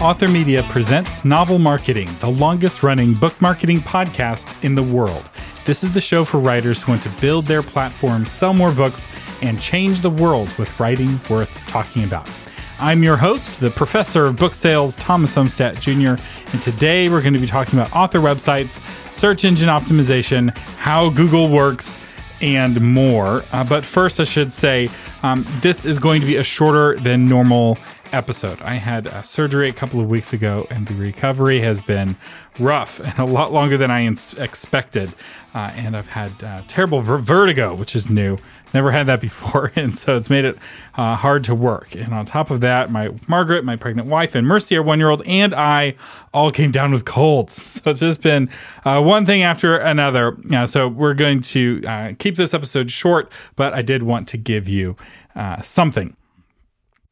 Author Media presents Novel Marketing, the longest running book marketing podcast in the world. This is the show for writers who want to build their platform, sell more books, and change the world with writing worth talking about. I'm your host, the professor of book sales, Thomas Umstattd Jr., and today we're going to be talking about author websites, search engine optimization, how Google works, and more. Uh, but first, I should say um, this is going to be a shorter than normal episode. I had a surgery a couple of weeks ago, and the recovery has been rough and a lot longer than I ins- expected. Uh, and I've had uh, terrible ver- vertigo, which is new. Never had that before, and so it's made it uh, hard to work. And on top of that, my Margaret, my pregnant wife, and Mercy, our one-year-old, and I all came down with colds. So it's just been uh, one thing after another. Uh, so we're going to uh, keep this episode short, but I did want to give you uh, something.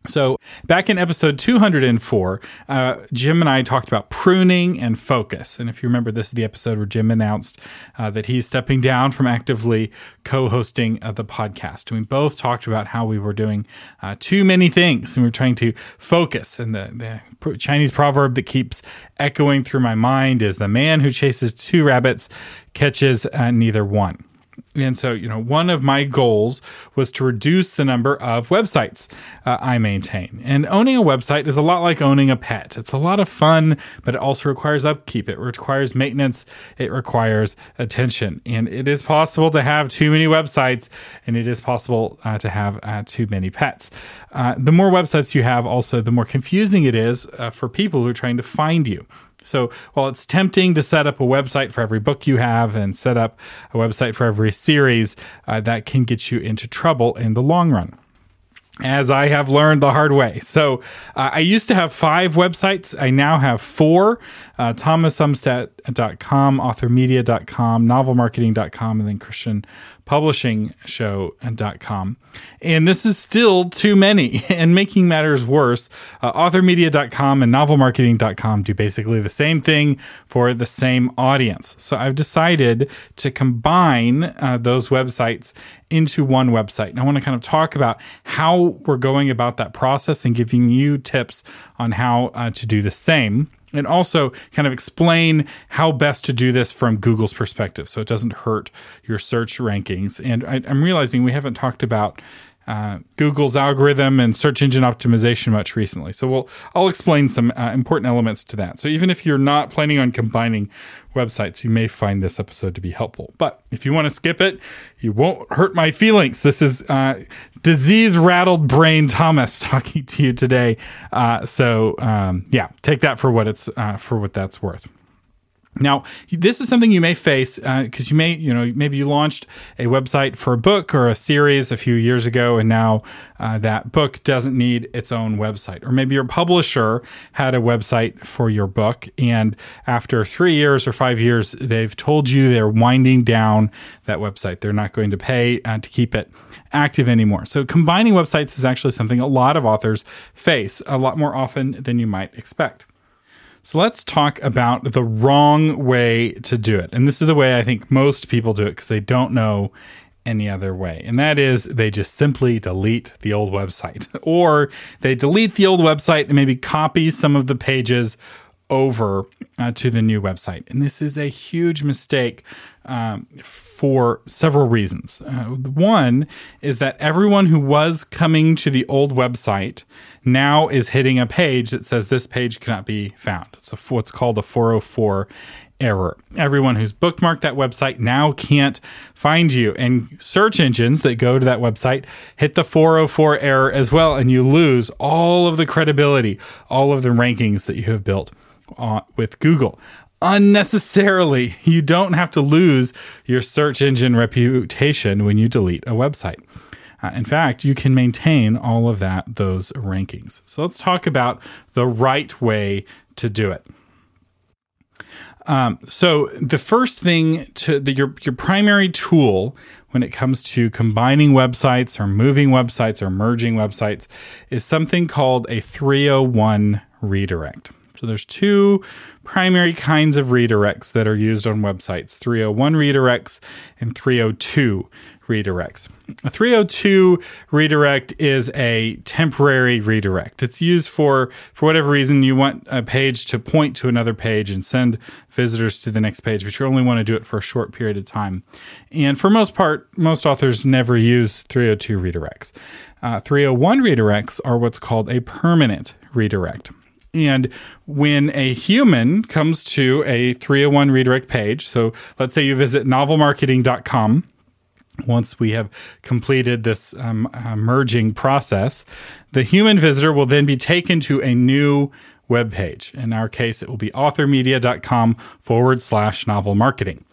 So, back in episode 204, uh, Jim and I talked about pruning and focus. And if you remember, this is the episode where Jim announced uh, that he's stepping down from actively co hosting uh, the podcast. And we both talked about how we were doing uh, too many things and we are trying to focus. And the, the Chinese proverb that keeps echoing through my mind is the man who chases two rabbits catches uh, neither one. And so, you know, one of my goals was to reduce the number of websites uh, I maintain. And owning a website is a lot like owning a pet. It's a lot of fun, but it also requires upkeep. It requires maintenance. It requires attention. And it is possible to have too many websites, and it is possible uh, to have uh, too many pets. Uh, the more websites you have, also, the more confusing it is uh, for people who are trying to find you. So while it's tempting to set up a website for every book you have and set up a website for every series, uh, that can get you into trouble in the long run as I have learned the hard way. So uh, I used to have five websites. I now have four uh, thomasumstattd.com, authormedia.com, novelmarketing.com, and then christianpublishingshow.com. And this is still too many. And making matters worse, uh, authormedia.com and novelmarketing.com do basically the same thing for the same audience. So I've decided to combine uh, those websites into one website. And I want to kind of talk about how we're going about that process and giving you tips on how uh, to do the same and also kind of explain how best to do this from Google's perspective so it doesn't hurt your search rankings. And I, am realizing we haven't talked about uh, Google's algorithm and search engine optimization much recently. So we'll I'll explain some uh, important elements to that. So even if you're not planning on combining websites, you may find this episode to be helpful. But if you want to skip it, you won't hurt my feelings. This is uh, disease rattled brain Thomas talking to you today. Uh, so um, yeah, take that for what it's uh, for what that's worth. Now, this is something you may face because uh, you may, you know, maybe you launched a website for a book or a series a few years ago, and now uh, that book doesn't need its own website. Or maybe your publisher had a website for your book, and after three years or five years, they've told you they're winding down that website. They're not going to pay uh, to keep it active anymore. So, combining websites is actually something a lot of authors face a lot more often than you might expect. So let's talk about the wrong way to do it. And this is the way I think most people do it because they don't know any other way. And that is they just simply delete the old website or they delete the old website and maybe copy some of the pages over uh, to the new website. And this is a huge mistake um, for several reasons. Uh, one is that everyone who was coming to the old website now is hitting a page that says this page cannot be found. It's a, what's called a 404 error. Everyone who's bookmarked that website now can't find you. And search engines that go to that website hit the 404 error as well, and you lose all of the credibility, all of the rankings that you have built with Google unnecessarily. You don't have to lose your search engine reputation when you delete a website. Uh, in fact, you can maintain all of that those rankings. So let's talk about the right way to do it. Um, so the first thing to the, your your primary tool when it comes to combining websites or moving websites or merging websites is something called a 301 redirect. So there's two primary kinds of redirects that are used on websites 301 redirects and 302 redirects. A 302 redirect is a temporary redirect. It's used for for whatever reason you want a page to point to another page and send visitors to the next page, but you only want to do it for a short period of time. And for most part, most authors never use 302 redirects. Uh, 301 redirects are what's called a permanent redirect. And when a human comes to a 301 redirect page, so let's say you visit novelmarketing.com once we have completed this um, uh, merging process, the human visitor will then be taken to a new web page. In our case, it will be authormedia.com forward slash novel marketing,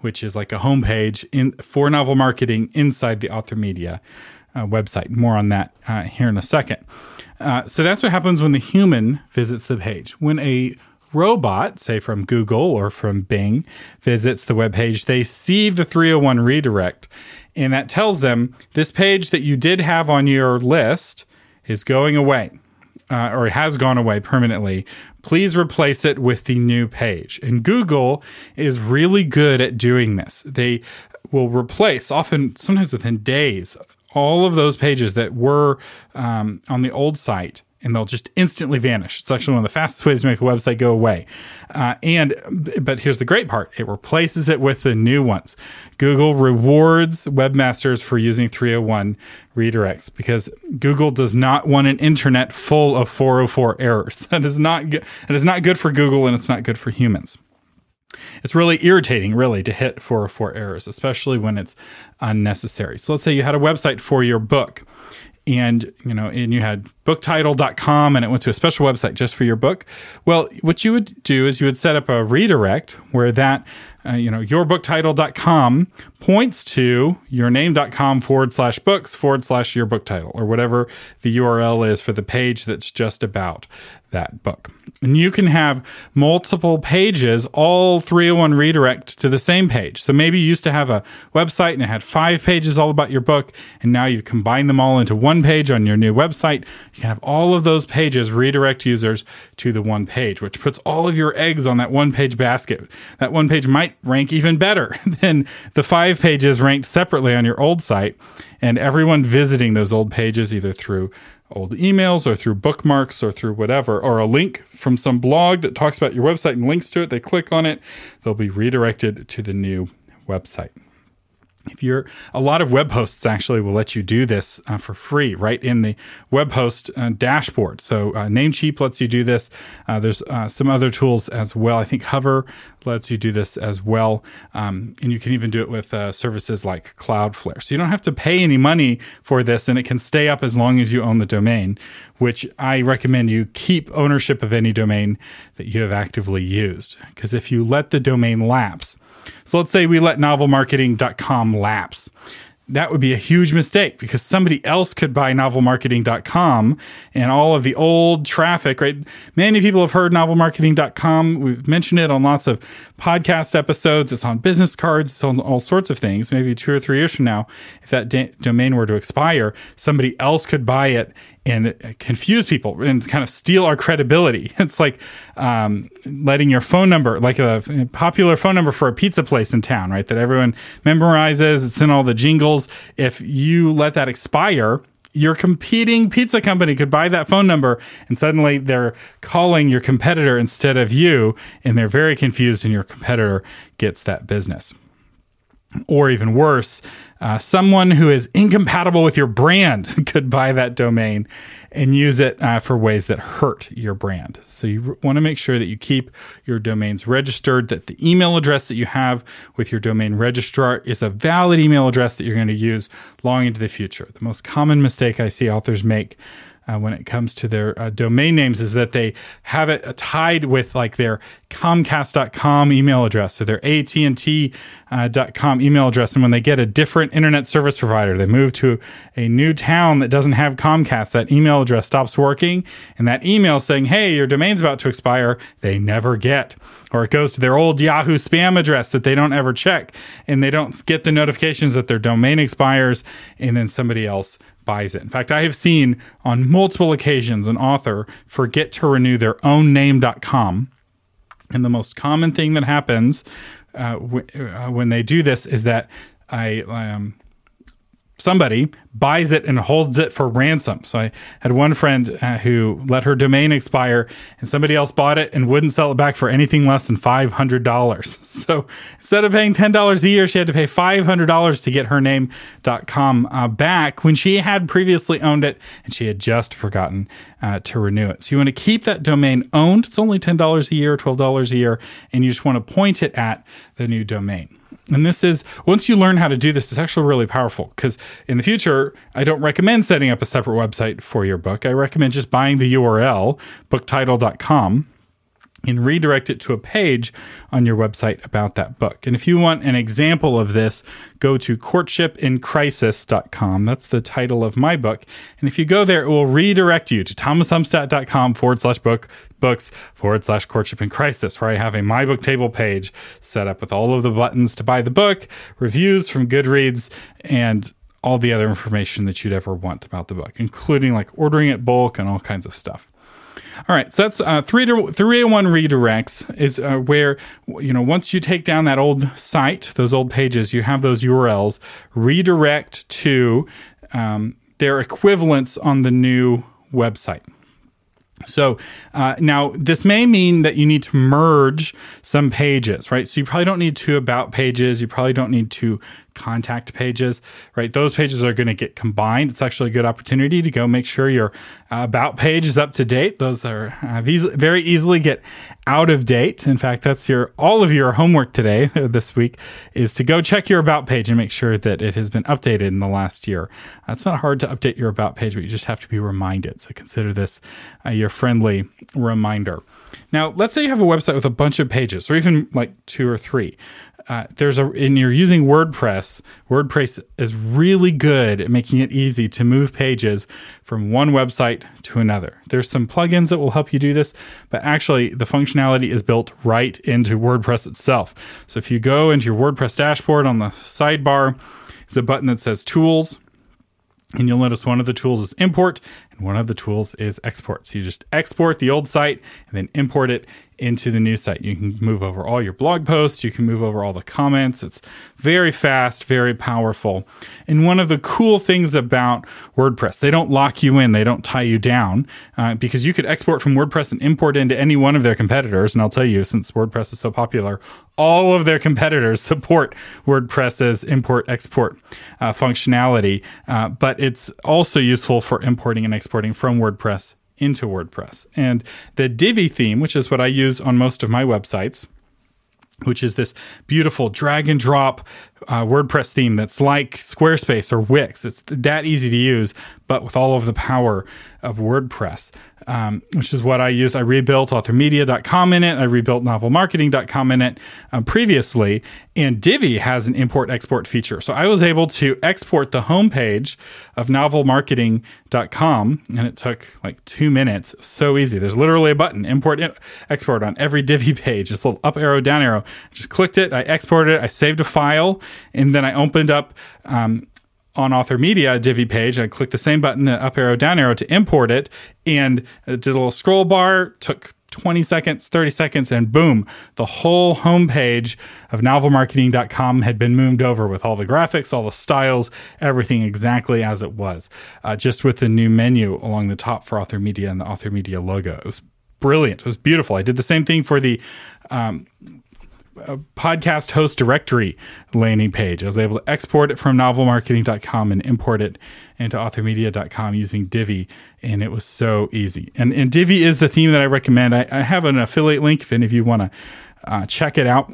which is like a homepage in for novel marketing inside the Author Media uh, website. More on that uh, here in a second. Uh, so that's what happens when the human visits the page. When a robot, say from Google or from Bing, visits the web page, they see the 301 redirect, and that tells them this page that you did have on your list is going away. Uh, or has gone away permanently, please replace it with the new page. And Google is really good at doing this. They will replace, often, sometimes within days, all of those pages that were um, on the old site and they'll just instantly vanish. It's actually one of the fastest ways to make a website go away. Uh, and but here's the great part: it replaces it with the new ones. Google rewards webmasters for using 301 redirects because Google does not want an internet full of 404 errors. That is not. That is not good for Google, and it's not good for humans. It's really irritating, really, to hit 404 errors, especially when it's unnecessary. So let's say you had a website for your book and you know and you had booktitle.com and it went to a special website just for your book well what you would do is you would set up a redirect where that uh, you know yourbooktitle.com points to yourname.com forward slash books forward slash your book title or whatever the url is for the page that's just about that book and you can have multiple pages, all 301 redirect to the same page. So maybe you used to have a website and it had five pages all about your book, and now you've combined them all into one page on your new website. You can have all of those pages redirect users to the one page, which puts all of your eggs on that one page basket. That one page might rank even better than the five pages ranked separately on your old site. And everyone visiting those old pages, either through old emails or through bookmarks or through whatever, or a link from some blog that talks about your website and links to it. They click on it, they'll be redirected to the new website if you're a lot of web hosts actually will let you do this uh, for free right in the web host uh, dashboard. So uh, namecheap lets you do this. Uh, there's uh, some other tools as well. I think hover lets you do this as well. Um, and you can even do it with uh, services like cloudflare. So you don't have to pay any money for this and it can stay up as long as you own the domain which i recommend you keep ownership of any domain that you have actively used. Because if you let the domain lapse so let's say we let novelmarketing.com lapse. That would be a huge mistake because somebody else could buy novelmarketing.com and all of the old traffic, right? Many people have heard novelmarketing.com. We've mentioned it on lots of podcast episodes. It's on business cards, it's on all sorts of things. Maybe two or three years from now, if that da- domain were to expire, somebody else could buy it and confuse people and kind of steal our credibility. It's like um, letting your phone number, like a popular phone number for a pizza place in town, right? That everyone memorizes. It's in all the jingles. If you let that expire, your competing pizza company could buy that phone number and suddenly they're calling your competitor instead of you and they're very confused and your competitor gets that business or even worse, uh, someone who is incompatible with your brand could buy that domain and use it uh, for ways that hurt your brand. So you want to make sure that you keep your domains registered, that the email address that you have with your domain registrar is a valid email address that you're going to use long into the future. The most common mistake I see authors make uh, when it comes to their uh, domain names is that they have it tied with like their comcast.com email address. Or their at&t.com uh, email address. And when they get a different internet service provider they move to a new town that doesn't have comcast that email address stops working. And that email saying hey your domain's about to expire they never get. Or it goes to their old yahoo spam address that they don't ever check. And they don't get the notifications that their domain expires. And then somebody else buys it. In fact, I have seen on multiple occasions an author forget to renew their own name.com. And the most common thing that happens uh, w- uh, when they do this is that I um, somebody buys it and holds it for ransom. So I had one friend uh, who let her domain expire and somebody else bought it and wouldn't sell it back for anything less than $500. So instead of paying $10 a year, she had to pay $500 to get her name.com uh, back when she had previously owned it and she had just forgotten uh, to renew it. So you want to keep that domain owned. It's only $10 a year, $12 a year, and you just want to point it at the new domain. And this is, once you learn how to do this, it's actually really powerful because in the future, I don't recommend setting up a separate website for your book. I recommend just buying the URL, booktitle.com and redirect it to a page on your website about that book. And if you want an example of this, go to courtshipincrisis.com. That's the title of my book. And if you go there, it will redirect you to thomasumstattd.com forward slash book books forward slash courtship in crisis, where I have a my book table page set up with all of the buttons to buy the book, reviews from Goodreads, and all the other information that you'd ever want about the book, including like ordering it bulk and all kinds of stuff. All right, so that's uh, three to one redirects is uh, where you know once you take down that old site, those old pages, you have those URLs redirect to um, their equivalents on the new website. So uh, now this may mean that you need to merge some pages, right? So you probably don't need two about pages. You probably don't need two contact pages, right? Those pages are going to get combined. It's actually a good opportunity to go make sure your uh, about page is up to date. Those are uh, very easily get out of date. In fact, that's your all of your homework today this week is to go check your about page and make sure that it has been updated in the last year. Uh, it's not hard to update your about page, but you just have to be reminded. So consider this uh, your friendly reminder. Now, let's say you have a website with a bunch of pages, or even like two or three uh, there's a and you're using WordPress. WordPress is really good at making it easy to move pages from one website to another. There's some plugins that will help you do this, but actually the functionality is built right into WordPress itself. So if you go into your WordPress dashboard on the sidebar, it's a button that says Tools. And you'll notice one of the tools is import one of the tools is export. So you just export the old site and then import it into the new site. You can move over all your blog posts, you can move over all the comments. It's very fast, very powerful. And one of the cool things about WordPress, they don't lock you in, they don't tie you down, uh, because you could export from WordPress and import into any one of their competitors. And I'll tell you, since WordPress is so popular, all of their competitors support WordPress's import export uh, functionality. Uh, but it's also useful for importing and exporting from WordPress into WordPress. And the Divi theme, which is what I use on most of my websites, which is this beautiful drag and drop uh, WordPress theme that's like Squarespace or Wix. It's that easy to use, but with all of the power of WordPress, um, which is what I used. I rebuilt authormedia.com in it. I rebuilt novelmarketing.com in it um, previously. And Divi has an import export feature. So I was able to export the homepage of novelmarketing.com, and it took like two minutes. So easy. There's literally a button, import, export on every Divi page. This little up arrow, down arrow. Just clicked it. I exported it. I saved a file and then I opened up um, on Author Media Divi page. I clicked the same button, the up arrow, down arrow to import it, and it did a little scroll bar. Took 20 seconds, 30 seconds, and boom, the whole homepage of novelmarketing.com had been moved over with all the graphics, all the styles, everything exactly as it was, uh, just with the new menu along the top for Author Media and the Author Media logo. It was brilliant. It was beautiful. I did the same thing for the um, a podcast host directory landing page. I was able to export it from novelmarketing.com and import it into authormedia.com using Divi, and it was so easy. And, and Divi is the theme that I recommend. I, I have an affiliate link if any of you want to uh, check it out.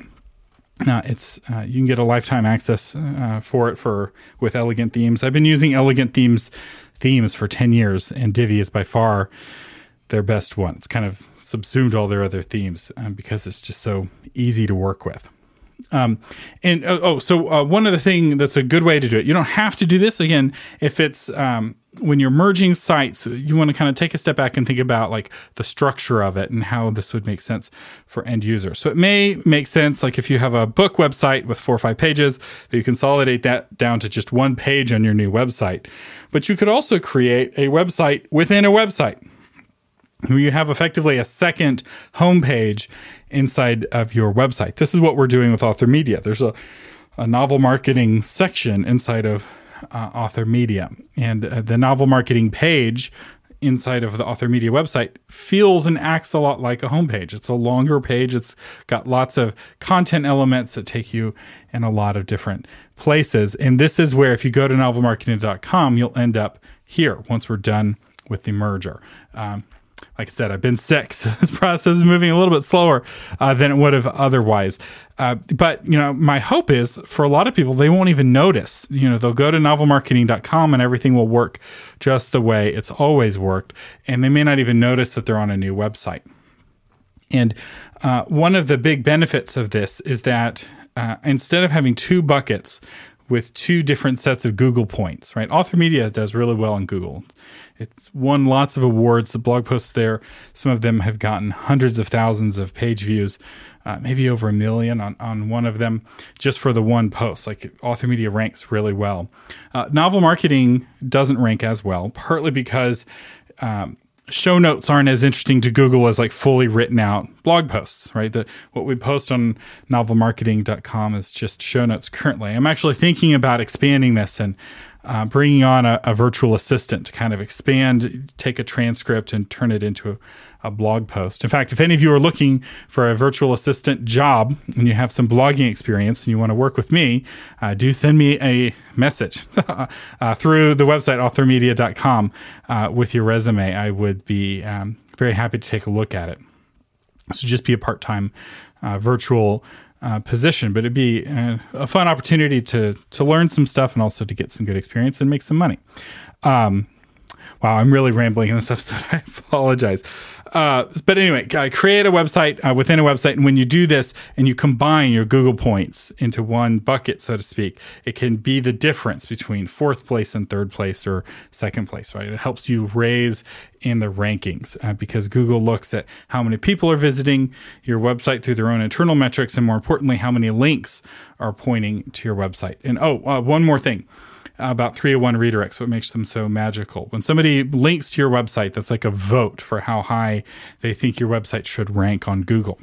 Uh, it's uh, you can get a lifetime access uh, for it for with Elegant Themes. I've been using Elegant Themes themes for ten years, and Divi is by far their best one. It's kind of subsumed all their other themes um, because it's just so easy to work with. Um, and uh, oh, so uh, one other thing that's a good way to do it. You don't have to do this again if it's um, when you're merging sites. You want to kind of take a step back and think about like the structure of it and how this would make sense for end users. So it may make sense like if you have a book website with four or five pages that you consolidate that down to just one page on your new website. But you could also create a website within a website you have effectively a second homepage inside of your website. This is what we're doing with Author Media. There's a, a novel marketing section inside of uh, Author Media. And uh, the novel marketing page inside of the Author Media website feels and acts a lot like a homepage. It's a longer page. It's got lots of content elements that take you in a lot of different places. And this is where, if you go to novelmarketing.com, you'll end up here once we're done with the merger. Um, like I said, I've been sick, so this process is moving a little bit slower uh, than it would have otherwise. Uh, but you know, my hope is for a lot of people, they won't even notice. You know, they'll go to novelmarketing.com and everything will work just the way it's always worked, and they may not even notice that they're on a new website. And uh, one of the big benefits of this is that uh, instead of having two buckets with two different sets of Google points, right? Author Media does really well on Google. It's won lots of awards. The blog posts there, some of them have gotten hundreds of thousands of page views, uh, maybe over a million on, on one of them just for the one post. Like Author Media ranks really well. Uh, novel marketing doesn't rank as well, partly because um, show notes aren't as interesting to Google as like fully written out blog posts, right? The, what we post on novelmarketing.com is just show notes currently. I'm actually thinking about expanding this and uh, bringing on a, a, virtual assistant to kind of expand, take a transcript and turn it into a, a, blog post. In fact, if any of you are looking for a virtual assistant job and you have some blogging experience and you want to work with me, uh, do send me a message uh, through the website authormedia.com uh, with your resume. I would be um, very happy to take a look at it. So just be a part time uh, virtual uh, position, but it'd be a, a, fun opportunity to to learn some stuff and also to get some good experience and make some money. Um, wow, I'm really rambling in this episode. I apologize. Uh, but anyway, uh, create a website uh, within a website. And when you do this and you combine your Google points into one bucket, so to speak, it can be the difference between fourth place and third place or second place, right? It helps you raise in the rankings uh, because Google looks at how many people are visiting your website through their own internal metrics. And more importantly, how many links are pointing to your website. And oh, uh, one more thing about 301 redirects, what makes them so magical. When somebody links to your website, that's like a vote for how high they think your website should rank on Google.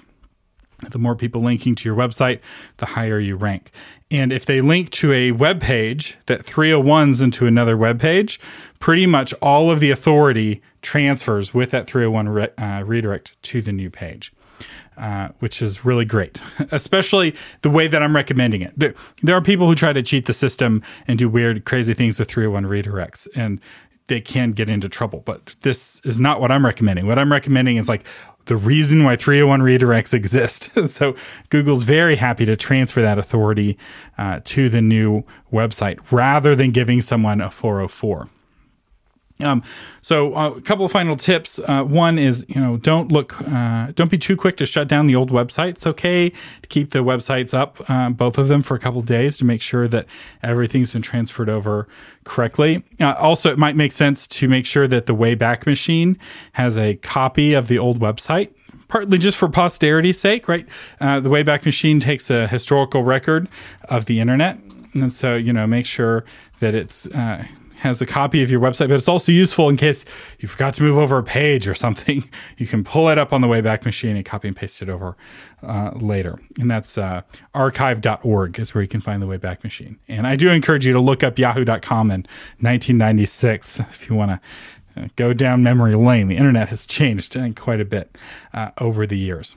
The more people linking to your website, the higher you rank. And if they link to a web page that 301s into another web page, pretty much all of the authority transfers with that 301 re- uh, redirect to the new page. Uh, which is really great, especially the way that I'm recommending it. There, there, are people who try to cheat the system and do weird, crazy things with 301 redirects, and they can get into trouble. But this is not what I'm recommending. What I'm recommending is like the reason why 301 redirects exist. so Google's very happy to transfer that authority uh, to the new website rather than giving someone a 404. Um, so uh, a couple of final tips. Uh, one is, you know, don't look, uh, don't be too quick to shut down the old website. It's okay to keep the websites up, uh, both of them for a couple days to make sure that everything's been transferred over correctly. Uh, also, it might make sense to make sure that the Wayback Machine has a copy of the old website partly just for posterity's sake, right? Uh, the Wayback Machine takes a historical record of the internet. And so, you know, make sure that it's uh, has a copy of your website, but it's also useful in case you forgot to move over a page or something. You can pull it up on the Wayback Machine and copy and paste it over uh, later. And that's uh, archive.org is where you can find the Wayback Machine. And I do encourage you to look up yahoo.com in 1996 if you want to uh, go down memory lane. The internet has changed uh, quite a bit uh, over the years.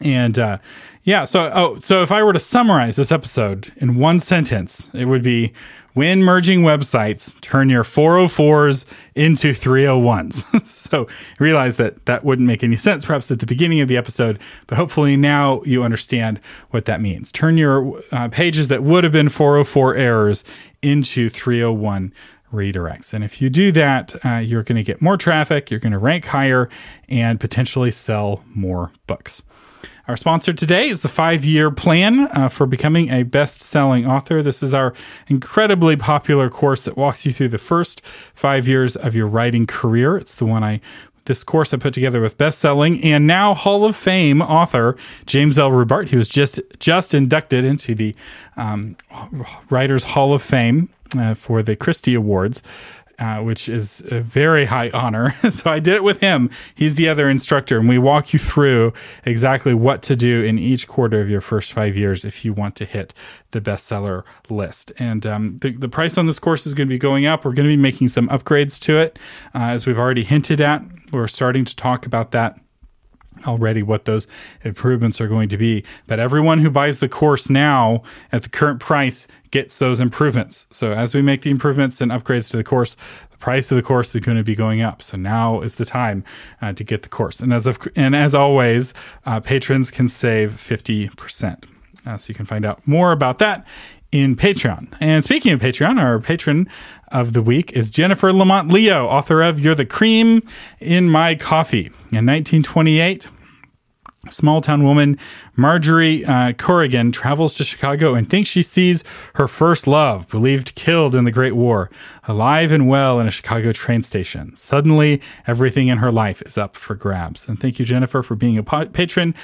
And uh, yeah, so oh, so if I were to summarize this episode in one sentence, it would be when merging websites, turn your 404s into 301s. so realize that that wouldn't make any sense perhaps at the beginning of the episode, but hopefully now you understand what that means. Turn your uh, pages that would have been 404 errors into 301 redirects. And if you do that, uh, you're going to get more traffic, you're going to rank higher, and potentially sell more books. Our sponsor today is the five year plan uh, for becoming a best selling author. This is our incredibly popular course that walks you through the first five years of your writing career. It's the one I this course I put together with best-selling and now Hall of Fame author James L. Rubart. He was just just inducted into the um, Writers Hall of Fame uh, for the Christy Awards uh, which is a very high honor. so I did it with him. He's the other instructor, and we walk you through exactly what to do in each quarter of your first five years if you want to hit the bestseller list. And um, the, the price on this course is going to be going up. We're going to be making some upgrades to it, uh, as we've already hinted at. We're starting to talk about that already what those improvements are going to be. But everyone who buys the course now at the current price gets those improvements. So as we make the improvements and upgrades to the course, the price of the course is going to be going up. So now is the time uh, to get the course. And as of, and as always, uh, patrons can save 50%. Uh, so you can find out more about that in Patreon. And speaking of Patreon, our patron of the week is Jennifer Lamont Leo, author of You're the Cream in My Coffee. In 1928, small town woman Marjorie uh, Corrigan travels to Chicago and thinks she sees her first love, believed killed in the Great War, alive and well in a Chicago train station. Suddenly, everything in her life is up for grabs. And thank you, Jennifer, for being a patron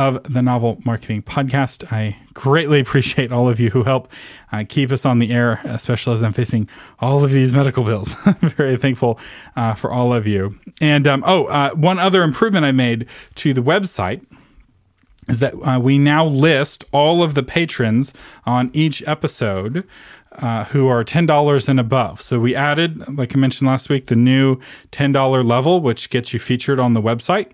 of the Novel Marketing Podcast. I greatly appreciate all of you who help uh, keep us on the air, especially as I'm facing all of these medical bills. Very thankful uh, for all of you. And um, oh, uh, one other improvement I made to the website is that uh, we now list all of the patrons on each episode uh, who are $10 and above. So we added, like I mentioned last week, the new $10 level, which gets you featured on the website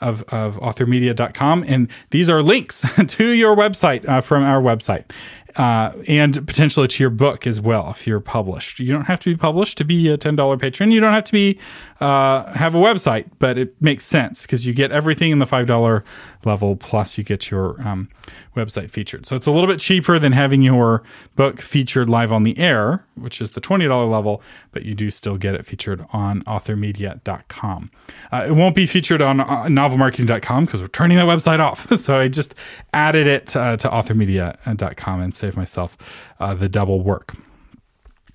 of, of authormedia.com. And these are links to your website uh, from our website uh, and potentially to your book as well if you're published. You don't have to be published to be a ten dollar patron. You don't have to be uh, have a website, but it makes sense because you get everything in the five dollar level plus you get your um, website featured. So it's a little bit cheaper than having your book featured live on the air, which is the twenty dollar level, but you do still get it featured on authormedia.com. Uh, it won't be featured on uh, novelmarketing.com because we're turning that website off. so I just added it uh, to authormedia.com and save myself uh, the double work.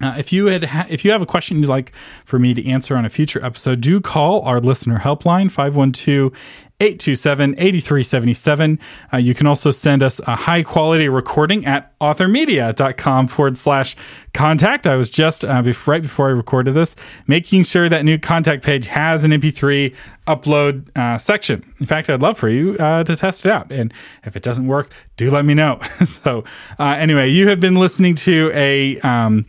Uh, if you had ha- if you have a question you'd like for me to answer on a future episode, do call our listener helpline 512 827 8377. Uh, you can also send us a high quality recording at authormedia.com forward slash contact. I was just uh, right before I recorded this making sure that new contact page has an MP3 upload uh, section. In fact, I'd love for you uh, to test it out. And if it doesn't work, do let me know. so, uh, anyway, you have been listening to a. Um,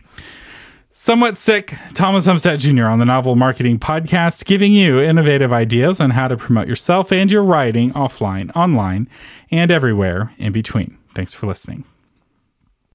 Somewhat sick, Thomas Umstattd Jr. on the Novel Marketing Podcast, giving you innovative ideas on how to promote yourself and your writing offline, online, and everywhere in between. Thanks for listening.